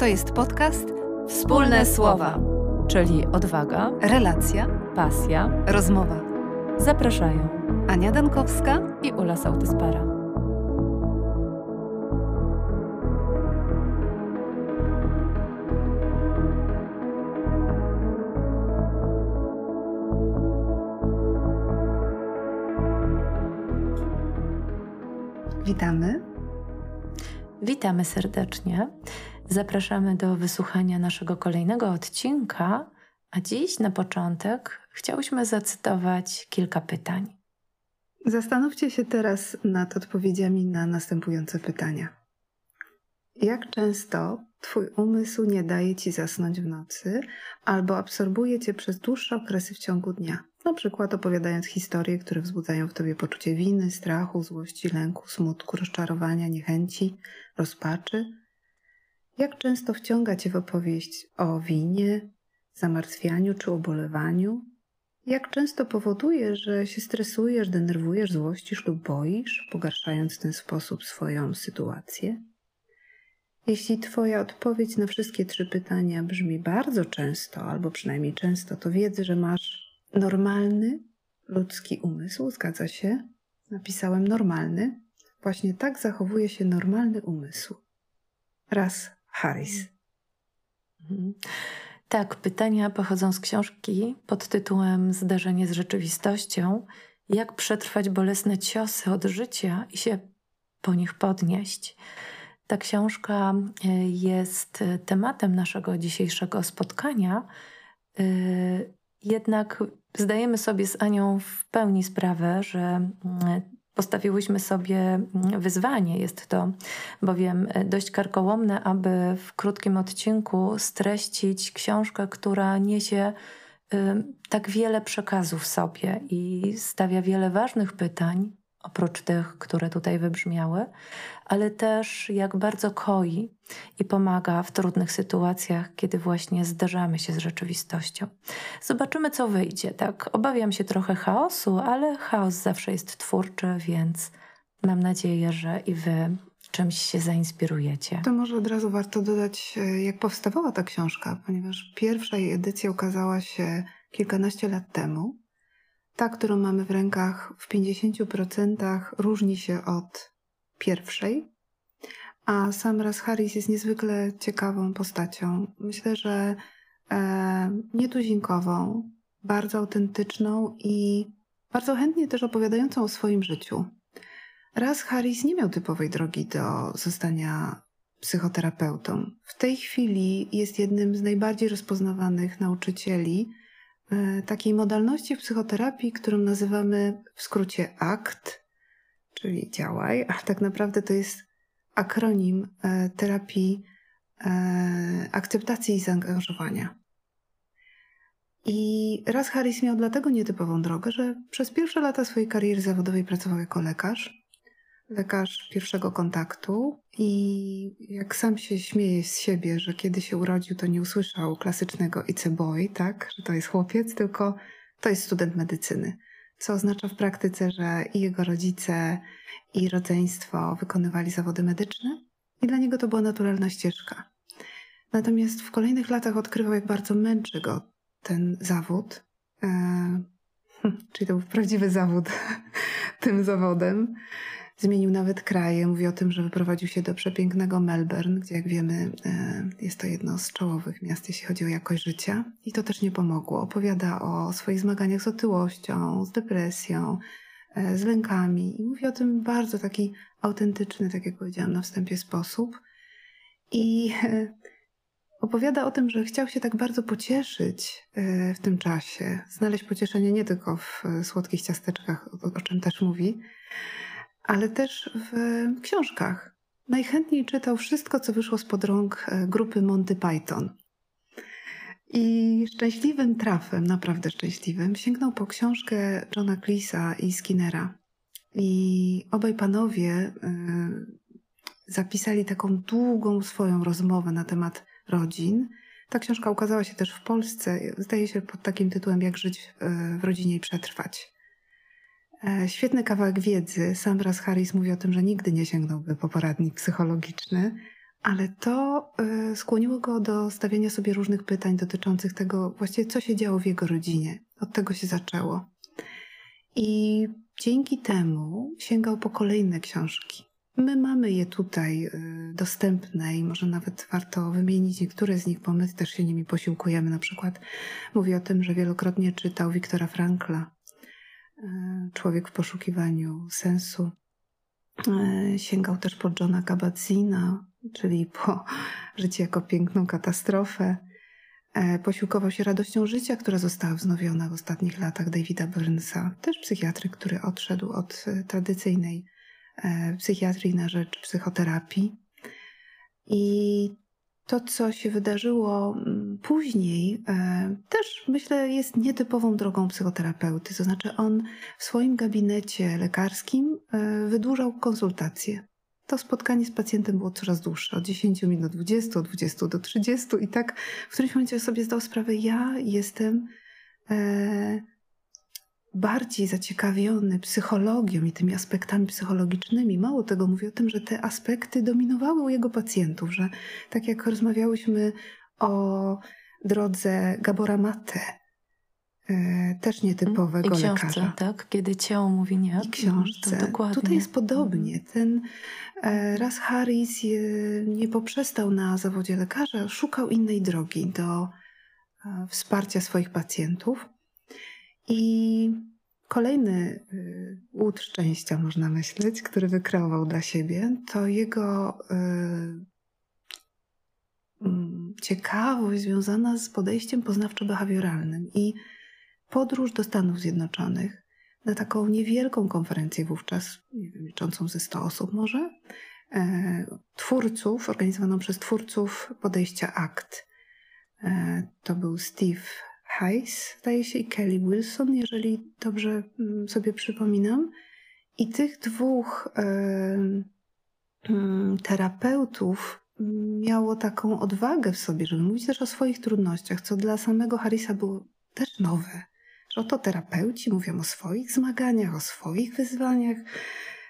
To jest podcast Wspólne Słowa, czyli odwaga, relacja, pasja, rozmowa. Zapraszają Ania Dankowska i Ula Sautyspara. Witamy. Witamy serdecznie. Zapraszamy do wysłuchania naszego kolejnego odcinka, a dziś na początek chciałyśmy zacytować kilka pytań. Zastanówcie się teraz nad odpowiedziami na następujące pytania. Jak często Twój umysł nie daje Ci zasnąć w nocy albo absorbuje Cię przez dłuższe okresy w ciągu dnia? Na przykład opowiadając historie, które wzbudzają w Tobie poczucie winy, strachu, złości, lęku, smutku, rozczarowania, niechęci, rozpaczy. Jak często wciąga Cię w opowieść o winie, zamartwianiu czy ubolewaniu? Jak często powoduje, że się stresujesz, denerwujesz, złościsz lub boisz, pogarszając w ten sposób swoją sytuację? Jeśli Twoja odpowiedź na wszystkie trzy pytania brzmi bardzo często, albo przynajmniej często, to wiedz, że masz normalny ludzki umysł, zgadza się? Napisałem normalny. Właśnie tak zachowuje się normalny umysł. Raz Harris. Mhm. Tak, pytania pochodzą z książki pod tytułem Zdarzenie z rzeczywistością. Jak przetrwać bolesne ciosy od życia i się po nich podnieść. Ta książka e, jest tematem naszego dzisiejszego spotkania. E, jednak zdajemy sobie z Anią w pełni sprawę, że mm, postawiłyśmy sobie wyzwanie. Jest to bowiem dość karkołomne, aby w krótkim odcinku streścić książkę, która niesie tak wiele przekazów sobie i stawia wiele ważnych pytań, oprócz tych, które tutaj wybrzmiały, ale też jak bardzo koi i pomaga w trudnych sytuacjach, kiedy właśnie zderzamy się z rzeczywistością. Zobaczymy, co wyjdzie. Tak, obawiam się trochę chaosu, ale chaos zawsze jest twórczy, więc mam nadzieję, że i wy czymś się zainspirujecie. To może od razu warto dodać, e, jak powstawała ta książka, ponieważ pierwsza jej edycja ukazała się kilkanaście lat temu. Ta, którą mamy w rękach, w 50% różni się od pierwszej. A sam Raz Harris jest niezwykle ciekawą postacią. Myślę, że e, nietuzinkową, bardzo autentyczną i bardzo chętnie też opowiadającą o swoim życiu. Raz Harris nie miał typowej drogi do zostania psychoterapeutą. W tej chwili jest jednym z najbardziej rozpoznawanych nauczycieli takiej modalności w psychoterapii, którą nazywamy w skrócie ACT, czyli działaj, a tak naprawdę to jest akronim e, terapii e, akceptacji i zaangażowania. I raz Harris miał dlatego nietypową drogę, że przez pierwsze lata swojej kariery zawodowej pracował jako lekarz, lekarz pierwszego kontaktu i jak sam się śmieje z siebie, że kiedy się urodził, to nie usłyszał klasycznego it's boy, tak, że to jest chłopiec, tylko to jest student medycyny co oznacza w praktyce, że i jego rodzice, i rodzeństwo wykonywali zawody medyczne, i dla niego to była naturalna ścieżka. Natomiast w kolejnych latach odkrywał, jak bardzo męczy go ten zawód. E, czyli to był prawdziwy zawód tym zawodem. Zmienił nawet kraje. Mówi o tym, że wyprowadził się do przepięknego Melbourne, gdzie jak wiemy e, jest to jedno z czołowych miast, jeśli chodzi o jakość życia. I to też nie pomogło. Opowiada o swoich zmaganiach z otyłością, z depresją, e, z lękami. I mówi o tym bardzo taki autentyczny, tak jak powiedziałam na wstępie, sposób. I e, opowiada o tym, że chciał się tak bardzo pocieszyć w tym czasie. Znaleźć pocieszenie nie tylko w słodkich ciasteczkach, o czym też mówi, ale też w książkach. Najchętniej czytał wszystko, co wyszło spod rąk e, grupy Monty Python. I szczęśliwym trafem, naprawdę szczęśliwym, sięgnął po książkę Johna Cleesa i Skinnera. I obaj panowie y, zapisali taką długą swoją rozmowę na temat rodzin. Ta książka ukazała się też w Polsce, zdaje się pod takim tytułem Jak żyć w rodzinie i przetrwać. E, świetny kawałek wiedzy. Sam raz Harris mówi o tym, że nigdy nie sięgnąłby po poradnik psychologiczny, ale to y, skłoniło go do stawiania sobie różnych pytań dotyczących tego, właściwie co się działo w jego rodzinie. Od tego się zaczęło. I dzięki temu sięgał po kolejne książki. My mamy je tutaj y, dostępne i może nawet warto wymienić niektóre z nich, bo my też się nimi posiłkujemy. Na przykład mówi o tym, że wielokrotnie czytał Wiktora Frankla, Człowiek w poszukiwaniu sensu. Y, sięgał też po Johna Kabat-Zina, czyli po Życie jako piękną katastrofę. Posiłkował się radością życia, która została wznowiona w ostatnich latach Davida Burnsa, też psychiatry, który odszedł od tradycyjnej E, psychiatrii na rzecz psychoterapii. I to, co się wydarzyło mm, później, e, też myślę, jest nietypową drogą psychoterapeuty. To znaczy, on w swoim gabinecie lekarskim e, wydłużał konsultacje. To spotkanie z pacjentem było coraz dłuższe, od 10 minut do 20, od 20 do 30, i tak w którymś momencie sobie zdał sprawę, ja jestem bardziej zaciekawiony psychologią i tymi aspektami psychologicznymi. Mało tego, mówi o tym, że te aspekty dominowały u jego pacjentów, że tak jak rozmawiałyśmy o drodze Gabora Mate, e, też nietypowego I książce, lekarza. tak? Kiedy ciało mówi nie. I książce. To dokładnie. Tutaj jest podobnie. Mhm. Ten e, raz Harris nie poprzestał na zawodzie lekarza, szukał innej drogi do e, wsparcia swoich pacjentów. I kolejny y, łód szczęścia, można myśleć, który wykreował dla siebie, to jego y, mm, ciekawość związana z podejściem poznawczo-behawioralnym i podróż do Stanów Zjednoczonych na taką niewielką konferencję wówczas, nie wiem, liczącą ze 100 osób może, e, twórców, organizowaną przez twórców podejścia ACT. E, to był Steve Hayes, zdaje się, i Kelly Wilson, jeżeli dobrze mm, sobie przypominam. I tych dwóch y, terapeutów miało taką odwagę w sobie, żeby mówić też o swoich trudnościach, co dla samego Harrisa było też nowe. Że oto terapeuci mówią o swoich zmaganiach, o swoich wyzwaniach.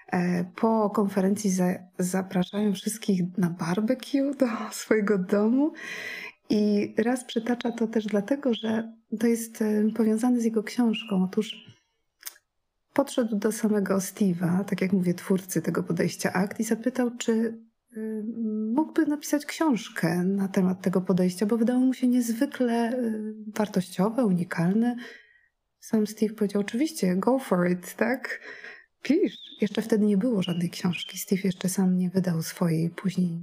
E, po konferencji za, zapraszają wszystkich na barbecue do swojego domu i raz przytacza to też dlatego, że to jest e, powiązane z jego książką. Otóż podszedł do samego Steve'a, tak jak mówię, twórcy tego podejścia akt, i zapytał, czy e, mógłby napisać książkę na temat tego podejścia, bo wydało mu się niezwykle e, wartościowe, unikalne. Sam Steve powiedział, oczywiście, go for it, tak? Pisz. Jeszcze wtedy nie było żadnej książki. Steve jeszcze sam nie wydał swojej. Później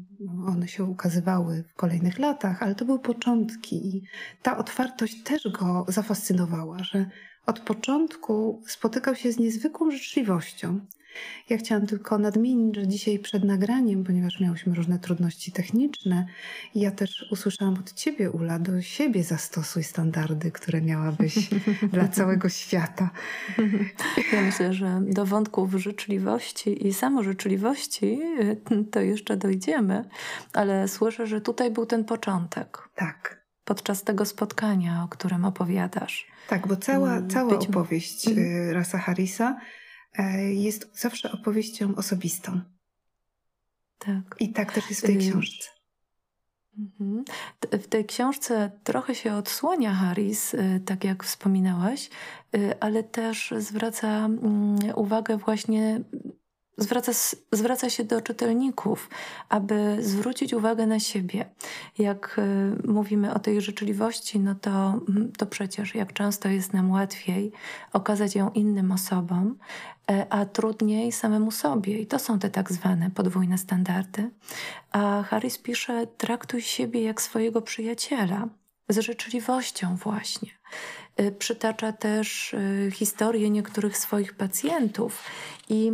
one się ukazywały w kolejnych latach, ale to były początki i ta otwartość też go zafascynowała, że od początku spotykał się z niezwykłą życzliwością. Ja chciałam tylko nadmienić, że dzisiaj przed nagraniem, ponieważ miałyśmy różne trudności techniczne, ja też usłyszałam od ciebie, Ula, do siebie zastosuj standardy, które miałabyś dla całego świata. Ja myślę, że do wątków życzliwości i samożyczliwości y, to jeszcze dojdziemy, ale słyszę, że tutaj był ten początek. Tak. Podczas tego spotkania, o którym opowiadasz. Tak, bo cała, mm, cała opowieść mm. Rasa Harrisa E, jest zawsze opowieścią osobistą. Tak. I tak też jest w tej y, książce. Mhm. W tej książce trochę się odsłania Harris, y, tak jak wspominałaś, y, ale też zwraca mm, uwagę właśnie zwraca, zwraca się do czytelników, aby zwrócić uwagę na siebie. Jak y, mówimy o tej życzliwości, no to, mm, to przecież jak często jest nam łatwiej okazać ją innym osobom, e, a trudniej samemu sobie. I to są te tak zwane podwójne standardy. A Harris pisze: traktuj siebie jak swojego przyjaciela, z życzliwością właśnie. Y, przytacza też y, historię niektórych swoich pacjentów i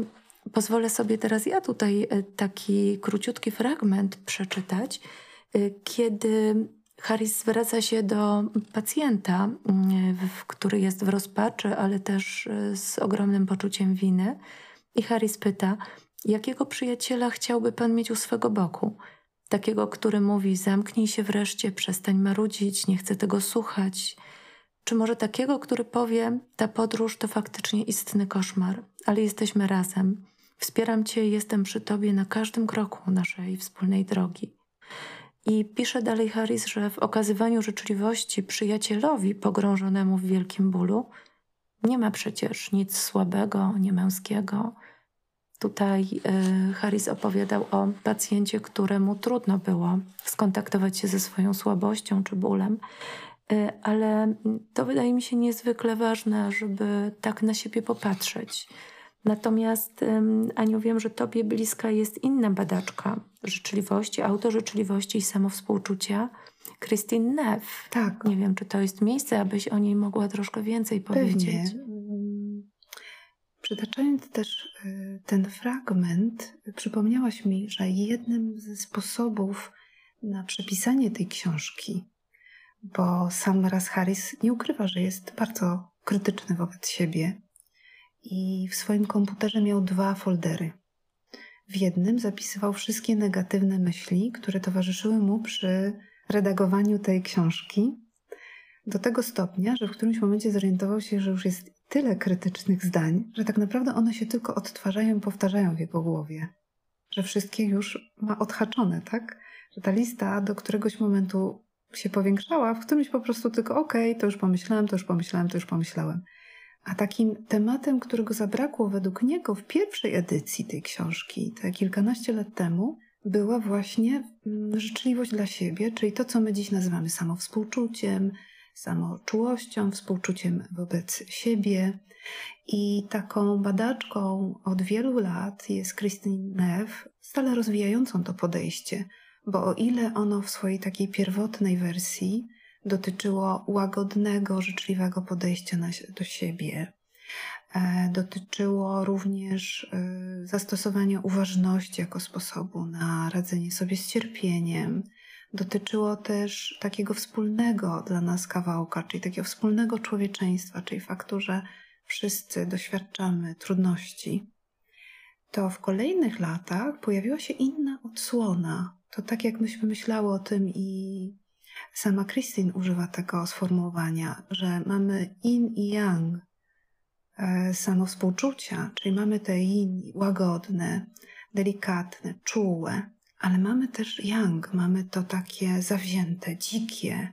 Pozwolę sobie teraz ja tutaj e, taki króciutki fragment przeczytać, e, kiedy Harris zwraca się do pacjenta, który jest w rozpaczy, ale też e, z ogromnym poczuciem winy. I Harris pyta, jakiego przyjaciela chciałby pan mieć u swego boku? Takiego, który mówi: Zamknij się wreszcie, przestań marudzić, nie chcę tego słuchać. Czy może takiego, który powie: Ta podróż to faktycznie istny koszmar, ale jesteśmy razem. Wspieram Cię jestem przy Tobie na każdym kroku naszej wspólnej drogi. I pisze dalej Harris, że w okazywaniu życzliwości przyjacielowi pogrążonemu w wielkim bólu nie ma przecież nic słabego, niemęskiego. Tutaj y, Harris opowiadał o pacjencie, któremu trudno było skontaktować się ze swoją słabością czy bólem, y, ale to wydaje mi się niezwykle ważne, żeby tak na siebie popatrzeć. Natomiast, Aniu, wiem, że Tobie bliska jest inna badaczka życzliwości, autożyczliwości i samowspółczucia, Christine Neff. Tak. Nie wiem, czy to jest miejsce, abyś o niej mogła troszkę więcej powiedzieć. Pewnie. Przytaczając też y, ten fragment, przypomniałaś mi, że jednym ze sposobów na przepisanie tej książki, bo sam Raz Harris nie ukrywa, że jest bardzo krytyczny wobec siebie i w swoim komputerze miał dwa foldery. W jednym zapisywał wszystkie negatywne myśli, które towarzyszyły mu przy redagowaniu tej książki, do tego stopnia, że w którymś momencie zorientował się, że już jest tyle krytycznych zdań, że tak naprawdę one się tylko odtwarzają i powtarzają w jego głowie. Że wszystkie już ma odhaczone, tak? Że ta lista do któregoś momentu się powiększała, w którymś po prostu tylko okej, okay, to już pomyślałem, to już pomyślałem, to już pomyślałem. A takim tematem, którego zabrakło według niego w pierwszej edycji tej książki, te kilkanaście lat temu, była właśnie mm, życzliwość dla siebie, czyli to, co my dziś nazywamy samowspółczuciem, samoczułością, współczuciem wobec siebie. I taką badaczką od wielu lat jest Christine Neff, stale rozwijającą to podejście, bo o ile ono w swojej takiej pierwotnej wersji dotyczyło łagodnego, życzliwego podejścia do siebie, e, dotyczyło również e, zastosowania uważności jako sposobu na radzenie sobie z cierpieniem, dotyczyło też takiego wspólnego dla nas kawałka, czyli takiego wspólnego człowieczeństwa, czyli faktu, że wszyscy doświadczamy trudności, to w kolejnych latach pojawiła się inna odsłona. To tak jak myśmy myślały o tym i sama Christine używa tego sformułowania, że mamy in i yang e, samowspółczucia, czyli mamy te yin łagodne, delikatne, czułe, ale mamy też yang, mamy to takie zawzięte, dzikie,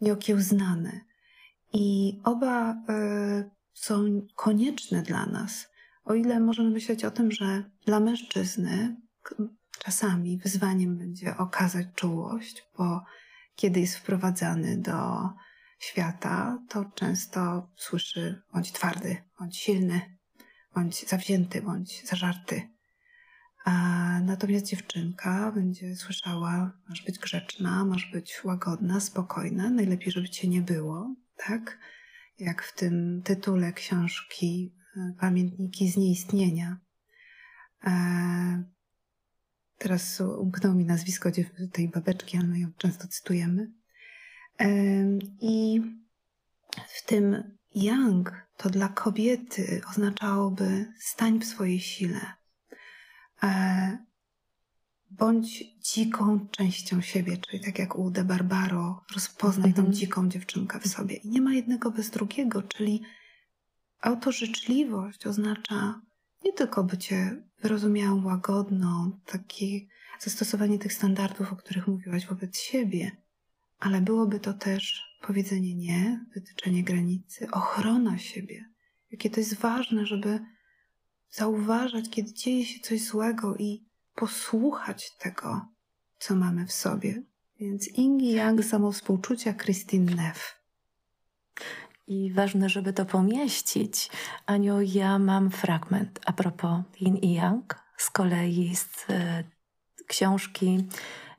nieokiełznane. I oba y, są konieczne dla nas. O ile możemy myśleć o tym, że dla mężczyzny czasami wyzwaniem będzie okazać czułość, bo kiedy jest wprowadzany do świata, to często słyszy bądź twardy, bądź silny, bądź zawzięty, bądź zażarty. A natomiast dziewczynka będzie słyszała, masz być grzeczna, masz być łagodna, spokojna, najlepiej, żeby cię nie było, tak? Jak w tym tytule książki e, Pamiętniki z nieistnienia. E, teraz umknęło mi nazwisko tej babeczki, ale my ją często cytujemy. I w tym yang to dla kobiety oznaczałoby stań w swojej sile E, bądź dziką częścią siebie, czyli tak jak u De Barbaro, rozpoznaj tą mhm. dziką dziewczynkę w sobie. I nie ma jednego bez drugiego, czyli autożyczliwość oznacza nie tylko bycie wyrozumiałą, łagodną, takie zastosowanie tych standardów, o których mówiłaś wobec siebie, ale byłoby to też powiedzenie nie, wytyczenie granicy, ochrona siebie. Jakie to jest ważne, żeby zauważać, kiedy dzieje się coś złego i posłuchać tego, co mamy w sobie. Więc Ingi Yang, samowspółczucia, Christine Neff. I ważne, żeby to pomieścić. Aniu, ja mam fragment a propos Yin i Yang, z kolei z e, książki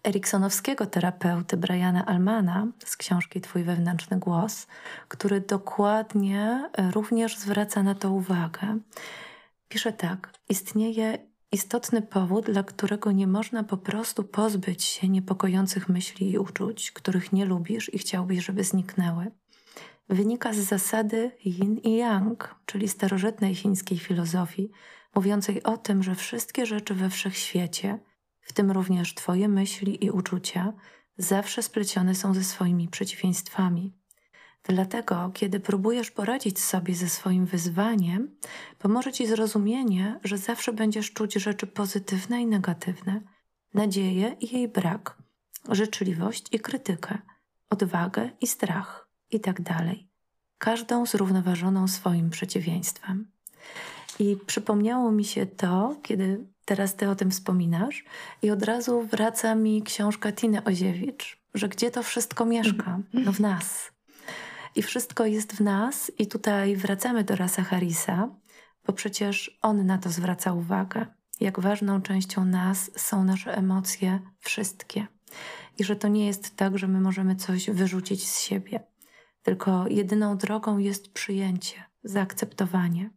Eriksonowskiego terapeuty Briana Almana z książki Twój wewnętrzny głos, który dokładnie e, również zwraca na to uwagę. Pisze tak: Istnieje istotny powód, dla którego nie można po prostu pozbyć się niepokojących myśli i uczuć, których nie lubisz i chciałbyś, żeby zniknęły. Wynika z zasady yin i yang, czyli starożytnej chińskiej filozofii, mówiącej o tym, że wszystkie rzeczy we wszechświecie, w tym również Twoje myśli i uczucia, zawsze splecione są ze swoimi przeciwieństwami. Dlatego, kiedy próbujesz poradzić sobie ze swoim wyzwaniem, pomoże ci zrozumienie, że zawsze będziesz czuć rzeczy pozytywne i negatywne, nadzieję i jej brak, życzliwość i krytykę, odwagę i strach itd. Tak Każdą zrównoważoną swoim przeciwieństwem. I przypomniało mi się to, kiedy teraz ty o tym wspominasz, i od razu wraca mi książka Tiny Oziewicz, że gdzie to wszystko mieszka? No w nas. I wszystko jest w nas, i tutaj wracamy do Rasa Harrisa, bo przecież on na to zwraca uwagę, jak ważną częścią nas są nasze emocje, wszystkie. I że to nie jest tak, że my możemy coś wyrzucić z siebie, tylko jedyną drogą jest przyjęcie, zaakceptowanie.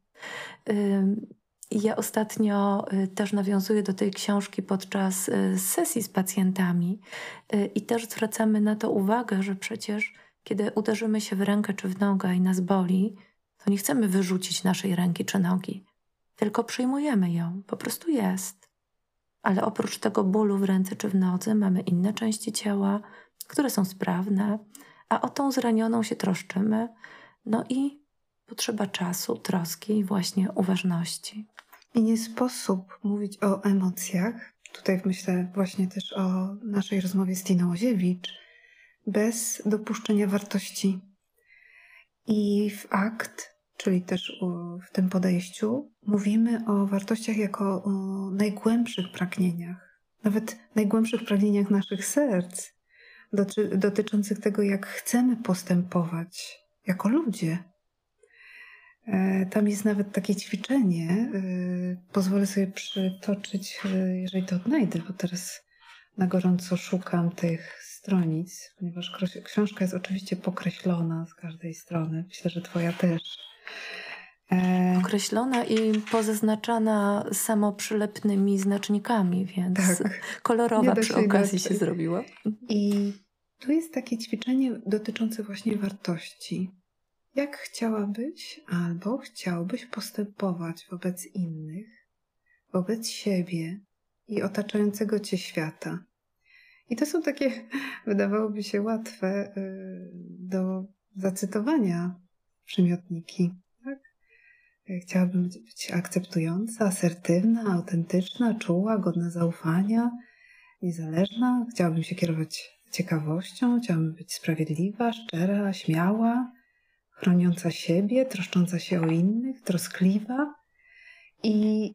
Ja ostatnio y, też nawiązuję do tej książki podczas y, sesji z pacjentami y, i też zwracamy na to uwagę, że przecież kiedy uderzymy się w rękę czy w nogę i nas boli, to nie chcemy wyrzucić naszej ręki czy nogi, tylko przyjmujemy ją, po prostu jest. Ale oprócz tego bólu w ręce czy w nodze mamy inne części ciała, które są sprawne, a o tą zranioną się troszczymy. No i potrzeba czasu, troski i właśnie uważności. I nie sposób mówić o emocjach, tutaj myślę właśnie też o naszej rozmowie z Tiną Oziewicz, bez dopuszczenia wartości. I w akt, czyli też w tym podejściu, mówimy o wartościach jako o najgłębszych pragnieniach, nawet najgłębszych pragnieniach naszych serc, dotyczących tego, jak chcemy postępować jako ludzie E, tam jest nawet takie ćwiczenie. E, pozwolę sobie przytoczyć, e, jeżeli to odnajdę, bo teraz na gorąco szukam tych stronic, ponieważ książka jest oczywiście pokreślona z każdej strony. Myślę, że Twoja też. Określona i pozaznaczana samoprzylepnymi znacznikami, więc tak. kolorowa przy okazji się zrobiła. I tu jest takie ćwiczenie dotyczące właśnie wartości. Jak chciałabyś albo chciałbyś postępować wobec innych, wobec siebie i otaczającego cię świata? I to są takie, wydawałoby się, łatwe y, do zacytowania przymiotniki. Tak? Chciałabym być akceptująca, asertywna, autentyczna, czuła, godna zaufania, niezależna. Chciałabym się kierować ciekawością, chciałabym być sprawiedliwa, szczera, śmiała, chroniąca siebie, troszcząca się o innych, troskliwa. I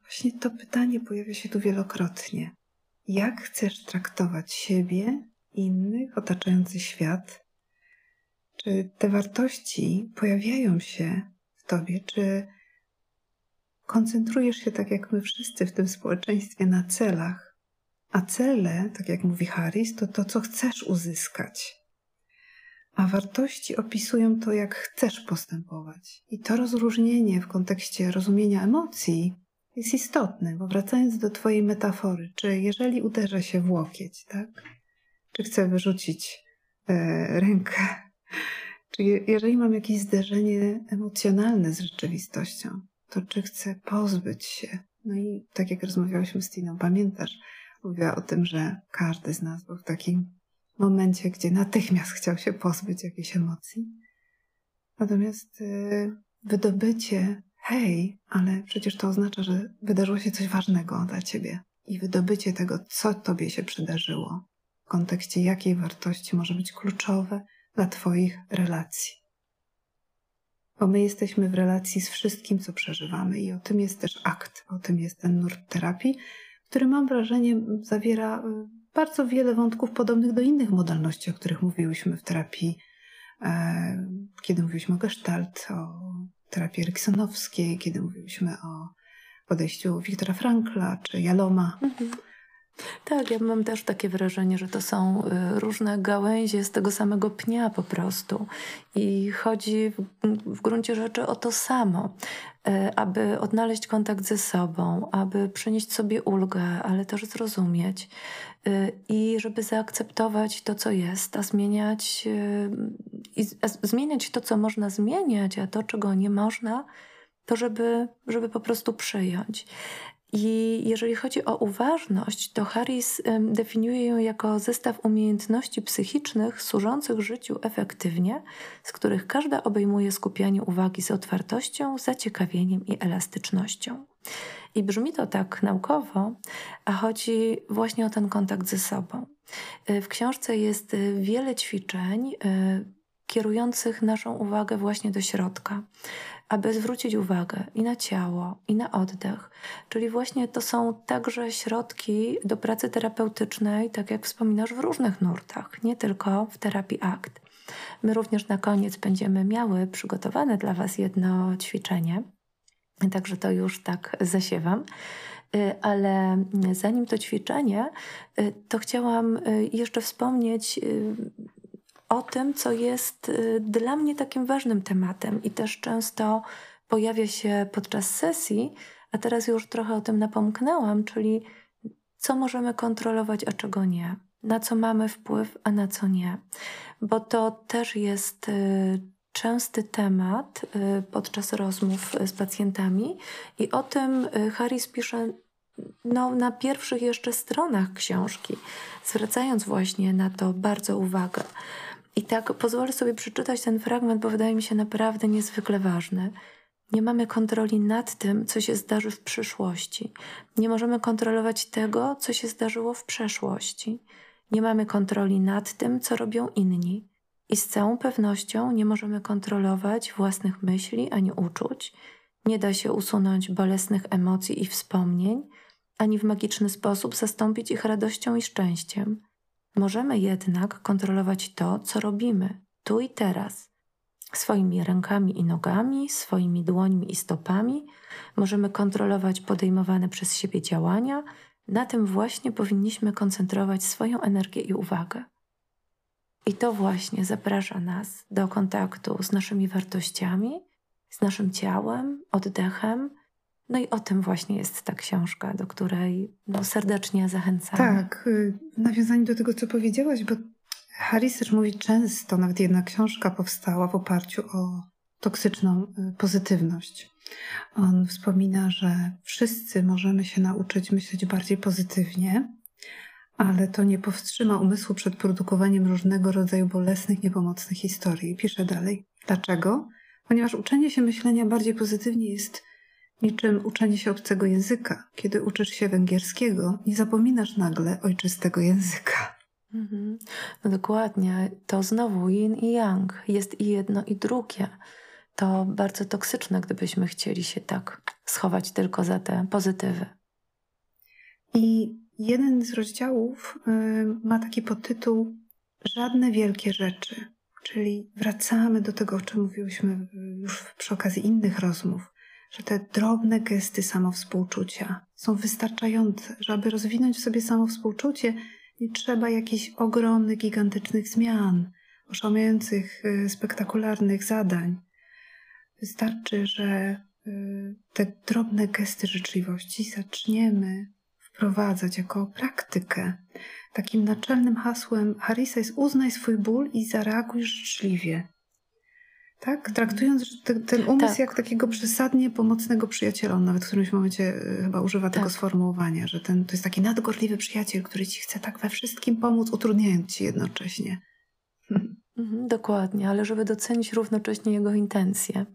właśnie to pytanie pojawia się tu wielokrotnie. Jak chcesz traktować siebie, innych, otaczający świat? Czy te wartości pojawiają się w tobie? Czy koncentrujesz się tak jak my wszyscy w tym społeczeństwie na celach? A cele, tak jak mówi Harris, to to, co chcesz uzyskać a wartości opisują to, jak chcesz postępować. I to rozróżnienie w kontekście rozumienia emocji jest istotne, bo wracając do Twojej metafory, czy jeżeli uderza się w łokieć, tak? Czy chcę wyrzucić e, rękę? Czy je, jeżeli mam jakieś zderzenie emocjonalne z rzeczywistością, to czy chcę pozbyć się? No i tak jak rozmawiałyśmy z Tiną, pamiętasz, mówiła o tym, że każdy z nas był w takim momencie, gdzie natychmiast chciał się pozbyć jakiejś emocji. Natomiast y, wydobycie, hej, ale przecież to oznacza, że wydarzyło się coś ważnego dla ciebie i wydobycie tego, co tobie się przydarzyło, w kontekście jakiej wartości może być kluczowe dla twoich relacji. Bo my jesteśmy w relacji z wszystkim, co przeżywamy, i o tym jest też akt, o tym jest ten nurt terapii, który mam wrażenie zawiera y, bardzo wiele wątków podobnych do innych modalności, o których mówiłyśmy w terapii, e, kiedy mówiliśmy o gestalt, o terapii eriksonowskiej, kiedy mówiliśmy o podejściu Wiktora Frankla czy Jaloma. Mhm. Tak, ja mam też takie wrażenie, że to są y, różne gałęzie z tego samego pnia po prostu. I chodzi w, gruncie rzeczy o to samo, y, aby odnaleźć kontakt ze sobą, aby przynieść sobie ulgę, ale też zrozumieć y, i żeby zaakceptować to, co jest, a zmieniać, i zmieniać to, co można zmieniać, a to, czego nie można, to żeby, żeby po prostu przyjąć. I jeżeli chodzi o uważność, to Harris definiuje ją jako zestaw umiejętności psychicznych służących życiu efektywnie, z których każda obejmuje skupianie uwagi z otwartością, zaciekawieniem i elastycznością. I brzmi to tak naukowo, a chodzi właśnie o ten kontakt ze sobą. Y, w książce jest y, wiele ćwiczeń kierujących naszą uwagę właśnie do środka, aby zwrócić uwagę i na ciało, i na oddech. Czyli właśnie to są także środki do pracy terapeutycznej, tak jak wspominasz, w różnych nurtach, nie tylko w terapii akt. My również na koniec będziemy miały przygotowane dla Was jedno ćwiczenie, także to już tak zasiewam. Y, ale zanim to ćwiczenie, y, to chciałam y, jeszcze wspomnieć o tym, co jest dla mnie takim ważnym tematem. I też często pojawia się podczas sesji, a teraz już trochę o tym napomknęłam, czyli co możemy kontrolować, a czego nie, na co mamy wpływ, a na co nie. Bo to też jest y, częsty temat y, podczas rozmów z pacjentami. I o tym y, Harris pisze no, na pierwszych jeszcze stronach książki, zwracając właśnie na to bardzo uwagę. I tak pozwolę sobie przeczytać ten fragment, bo wydaje mi się naprawdę niezwykle ważny. Nie mamy kontroli nad tym, co się zdarzy w przyszłości. Nie możemy kontrolować tego, co się zdarzyło w przeszłości. Nie mamy kontroli nad tym, co robią inni, i z całą pewnością nie możemy kontrolować własnych myśli ani uczuć. Nie da się usunąć bolesnych emocji i wspomnień, ani w magiczny sposób zastąpić ich radością i szczęściem. Możemy jednak kontrolować to, co robimy, tu i teraz. Swoimi rękami i nogami, swoimi dłońmi i stopami możemy kontrolować podejmowane przez siebie działania, na tym właśnie powinniśmy koncentrować swoją energię i uwagę. I to właśnie zaprasza nas do kontaktu z naszymi wartościami, z naszym ciałem, oddechem. No i o tym właśnie jest ta książka, do której no, serdecznie zachęcam. Tak, y, w nawiązaniu do tego, co powiedziałaś, bo Harris mówi często, nawet jedna książka powstała w oparciu o toksyczną y, pozytywność. On wspomina, że wszyscy możemy się nauczyć myśleć bardziej pozytywnie, ale to nie powstrzyma umysłu przed produkowaniem różnego rodzaju bolesnych, niepomocnych historii. Pisze dalej. Dlaczego? Ponieważ uczenie się myślenia bardziej pozytywnie jest niczym uczenie się obcego języka. Kiedy uczysz się węgierskiego, nie zapominasz nagle ojczystego języka. Mhm. No dokładnie. To znowu yin i yang. Jest i jedno, i drugie to bardzo toksyczne, gdybyśmy chcieli się tak schować tylko za te pozytywy. I jeden z rozdziałów y, ma taki podtytuł Żadne wielkie rzeczy, czyli wracamy do tego, o czym mówiłyśmy już przy okazji innych rozmów, że te drobne gesty samowspółczucia są wystarczające, żeby rozwinąć w sobie samowspółczucie, nie trzeba jakichś ogromnych, gigantycznych zmian, oszałamiających, y, spektakularnych zadań. Wystarczy, że y, te drobne gesty życzliwości zaczniemy wprowadzać jako praktykę. Takim naczelnym hasłem Harisa jest uznaj swój ból i zareaguj życzliwie. Tak? Traktując ten, ten umysł tak. jak takiego przesadnie pomocnego przyjaciela. On nawet w którymś momencie y, chyba używa tak. tego sformułowania, że ten, to jest taki nadgorliwy przyjaciel, który ci chce tak we wszystkim pomóc, utrudniając ci jednocześnie. Mhm, dokładnie, ale żeby docenić równocześnie jego intencje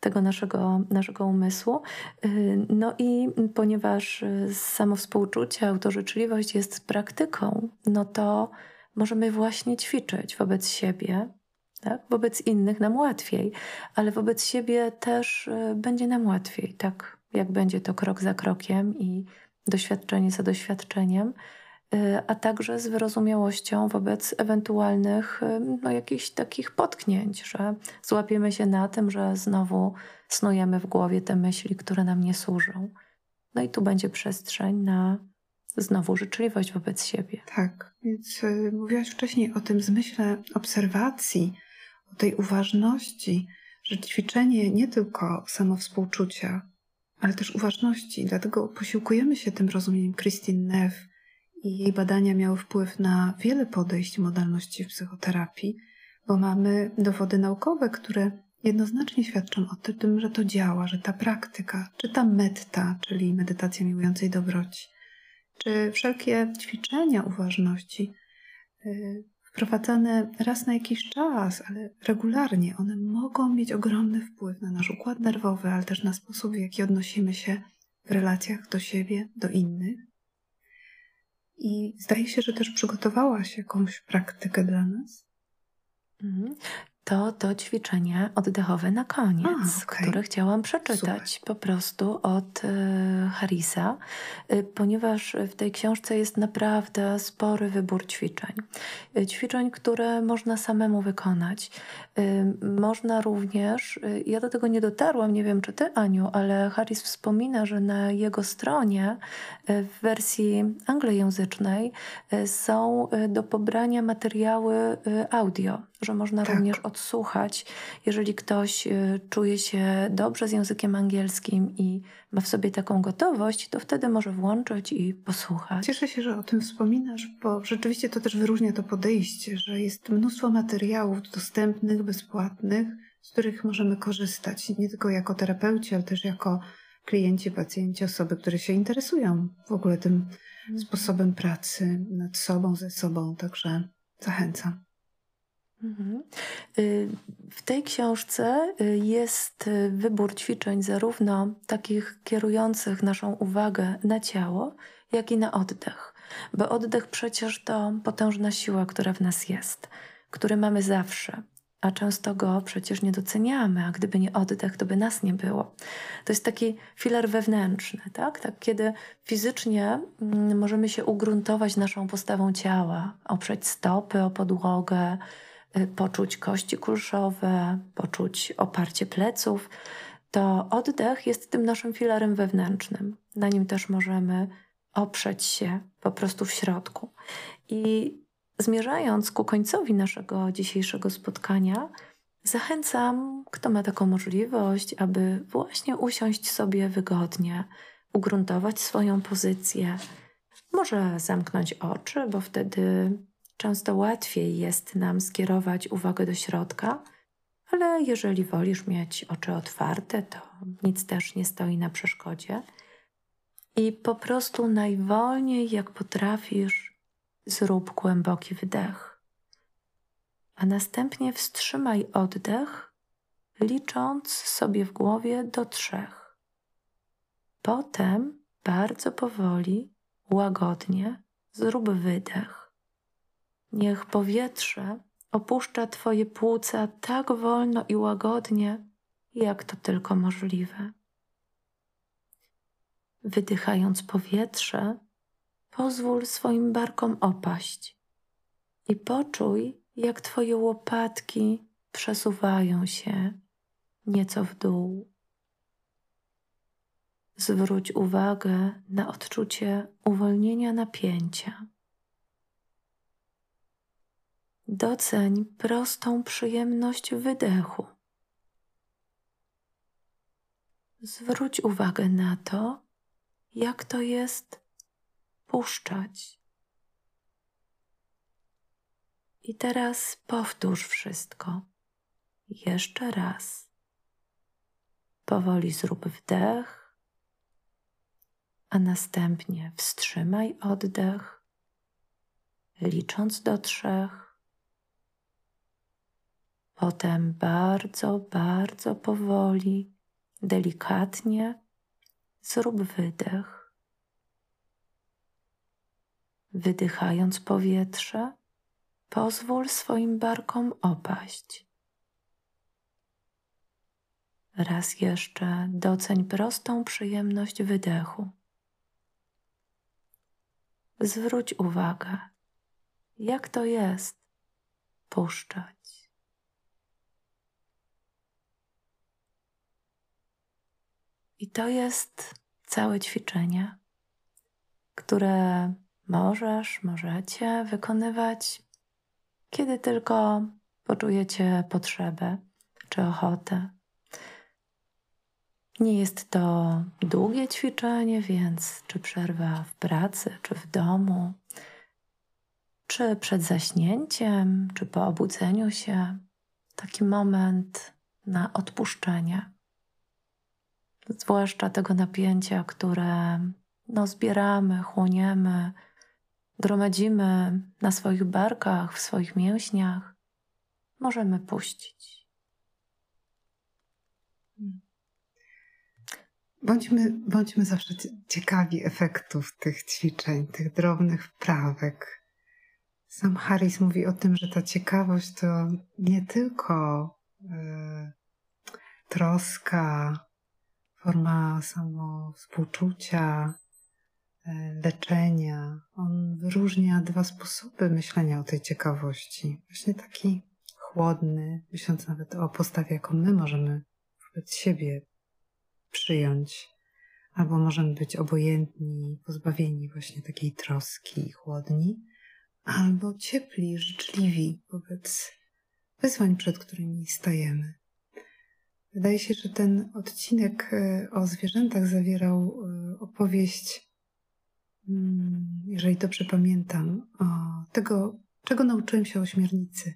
tego naszego, naszego umysłu. Y, no i ponieważ y, samowspółczucie, autożyczliwość jest praktyką, no to możemy właśnie ćwiczyć wobec siebie. Tak? Wobec innych nam łatwiej, ale wobec siebie też y, będzie nam łatwiej, tak jak będzie to krok za krokiem i doświadczenie za doświadczeniem. Y, a także z wyrozumiałością wobec ewentualnych y, no, jakichś takich potknięć, że złapiemy się na tym, że znowu snujemy w głowie te myśli, które nam nie służą. No i tu będzie przestrzeń na znowu życzliwość wobec siebie. Tak, więc y, mówiłaś wcześniej o tym zmyśle obserwacji, o tej uważności, że ćwiczenie nie tylko samowspółczucia, ale też uważności. Dlatego posiłkujemy się tym rozumieniem Christine Neff, i jej badania miały wpływ na wiele podejść modalności w psychoterapii, bo mamy dowody naukowe, które jednoznacznie świadczą o tym, że to działa, że ta praktyka, czy ta metta, czyli medytacja miłującej dobroci, czy wszelkie ćwiczenia uważności y, wprowadzane raz na jakiś czas, ale regularnie, one mogą mieć ogromny wpływ na nasz układ nerwowy, ale też na sposób, w jaki odnosimy się w relacjach do siebie, do innych. I zdaje się, że też przygotowałaś jakąś praktykę dla nas. Mhm to to ćwiczenie oddechowe na koniec, A, okay. które chciałam przeczytać Super. po prostu od y, Harrisa, y, ponieważ w tej książce jest naprawdę spory wybór ćwiczeń. Y, ćwiczeń, które można samemu wykonać. Można również, ja do tego nie dotarłam, nie wiem czy ty, Aniu, ale Harris wspomina, że na jego stronie w wersji anglojęzycznej są do pobrania materiały audio, że można tak. również odsłuchać. Jeżeli ktoś y, czuje się dobrze z językiem angielskim i ma w sobie taką gotowość, to wtedy może włączyć i posłuchać. Cieszę się, że o tym wspominasz, bo rzeczywiście to też wyróżnia to podejście, że jest mnóstwo materiałów dostępnych, bezpłatnych, z których możemy korzystać nie tylko jako terapeuci, ale też jako klienci, pacjenci, osoby, które się interesują w ogóle tym mhm. sposobem pracy nad sobą, ze sobą. Także zachęcam. Mhm. Y, w tej książce y, jest y, wybór ćwiczeń, zarówno takich kierujących naszą uwagę na ciało, jak i na oddech. Bo oddech przecież to potężna siła, która w nas jest, który mamy zawsze, a często go przecież nie doceniamy, a gdyby nie oddech, to by nas nie było. To jest taki filar wewnętrzny, tak? tak kiedy fizycznie mm, możemy się ugruntować naszą postawą ciała, oprzeć stopy o podłogę, poczuć kości kulszowe, poczuć oparcie pleców, to oddech jest tym naszym filarem wewnętrznym. Na nim też możemy oprzeć się po prostu w środku. I zmierzając ku końcowi naszego dzisiejszego spotkania, zachęcam, kto ma taką możliwość, aby właśnie usiąść sobie wygodnie, ugruntować swoją pozycję. Może zamknąć oczy, bo wtedy Często łatwiej jest nam skierować uwagę do środka, ale jeżeli wolisz mieć oczy otwarte, to nic też nie stoi na przeszkodzie. I po prostu najwolniej, jak potrafisz, zrób głęboki wdech. A następnie wstrzymaj oddech, licząc sobie w głowie do trzech. Potem bardzo powoli, łagodnie zrób wydech. Niech powietrze opuszcza Twoje płuca tak wolno i łagodnie, jak to tylko możliwe. Wydychając powietrze, pozwól swoim barkom opaść i poczuj, jak Twoje łopatki przesuwają się nieco w dół. Zwróć uwagę na odczucie uwolnienia napięcia. Doceń prostą przyjemność wydechu. Zwróć uwagę na to, jak to jest puszczać. I teraz powtórz wszystko. Jeszcze raz. Powoli zrób wdech, a następnie wstrzymaj oddech, licząc do trzech Potem bardzo, bardzo powoli, delikatnie zrób wydech. Wydychając powietrze, pozwól swoim barkom opaść. Raz jeszcze doceń prostą przyjemność wydechu. Zwróć uwagę, jak to jest puszczać. I to jest całe ćwiczenie, które możesz, możecie wykonywać, kiedy tylko poczujecie potrzebę czy ochotę. Nie jest to długie ćwiczenie, więc czy przerwa w pracy, czy w domu, czy przed zaśnięciem, czy po obudzeniu się, taki moment na odpuszczenie zwłaszcza tego napięcia, które no, zbieramy, chłoniemy gromadzimy na swoich barkach, w swoich mięśniach, możemy puścić. Bądźmy, bądźmy zawsze ciekawi efektów tych ćwiczeń, tych drobnych wprawek. Sam Harris mówi o tym, że ta ciekawość to nie tylko y, troska, forma samowspółczucia, y, leczenia. On wyróżnia dwa sposoby myślenia o tej ciekawości. Właśnie taki chłodny, myśląc nawet o postawie, jaką my możemy wobec siebie przyjąć, albo możemy być obojętni, pozbawieni właśnie takiej troski, chłodni, albo ciepli, życzliwi wobec wyzwań, przed którymi stajemy. Wydaje się, że ten odcinek e, o zwierzętach zawierał e, opowieść, mm, jeżeli dobrze pamiętam, o tego, czego nauczyłem się o śmiernicy.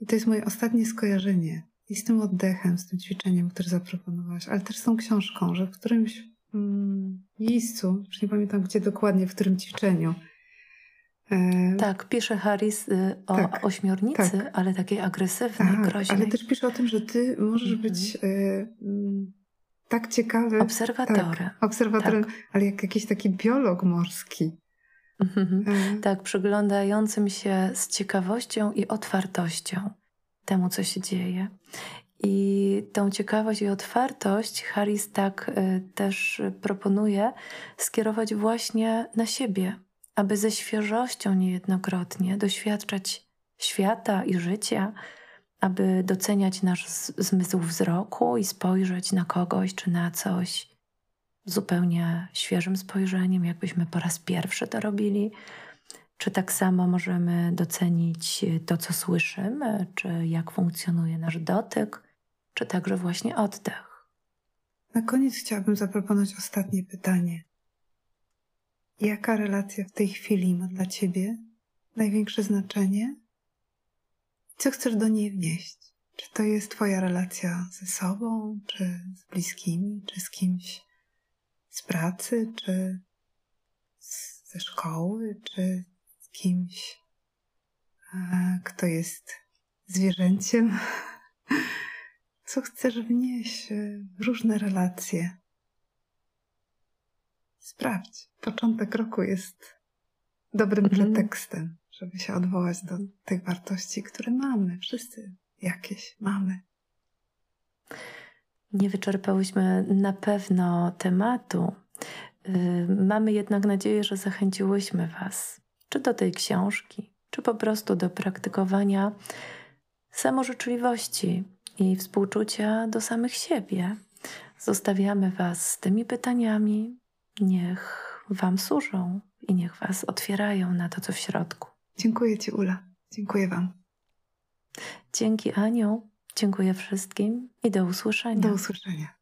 I to jest moje ostatnie skojarzenie i z tym oddechem, z tym ćwiczeniem, które zaproponowałaś, ale też z tą książką, że w którymś mm, miejscu, już nie pamiętam gdzie dokładnie, w którym ćwiczeniu. E, tak, pisze Harris y, o tak, ośmiornicy, tak. ale takiej agresywnej, tak, groźnej. Ale też pisze o tym, że ty możesz mm -hmm. być y, y, tak ciekawy. Obserwatorem. Tak, obserwatorem, tak. ale jak jakiś taki biolog morski. Mm -hmm. Tak, przyglądającym się z ciekawością i otwartością temu, co się dzieje. I tą ciekawość i otwartość Harris tak y, też proponuje skierować właśnie na siebie, aby ze świeżością niejednokrotnie doświadczać świata i życia, aby doceniać nasz zmysł wzroku i spojrzeć na kogoś czy na coś zupełnie świeżym spojrzeniem, jakbyśmy po raz pierwszy to robili czy tak samo możemy docenić to, co słyszymy, czy jak funkcjonuje nasz dotyk, czy także właśnie oddech? Na koniec chciałabym zaproponować ostatnie pytanie. Jaka relacja w tej chwili ma dla Ciebie największe znaczenie? Co chcesz do niej wnieść? Czy to jest Twoja relacja ze sobą, czy z bliskimi, czy z kimś z pracy, czy ze szkoły, czy kimś, kto jest zwierzęciem, co chcesz wnieść w różne relacje. Sprawdź. Początek roku jest dobrym mhm. pretekstem, żeby się odwołać do tych wartości, które mamy. Wszyscy jakieś mamy. Nie wyczerpałyśmy na pewno tematu. Y, mamy jednak nadzieję, że zachęciłyśmy Was czy do tej książki, czy po prostu do praktykowania samożyczliwości i współczucia do samych siebie. Zostawiamy Was z tymi pytaniami. Niech Wam służą i niech Was otwierają na to, co w środku. Dziękuję Ci, Ula. Dziękuję Wam. Dzięki, Aniu. Dziękuję wszystkim i do usłyszenia. Do usłyszenia.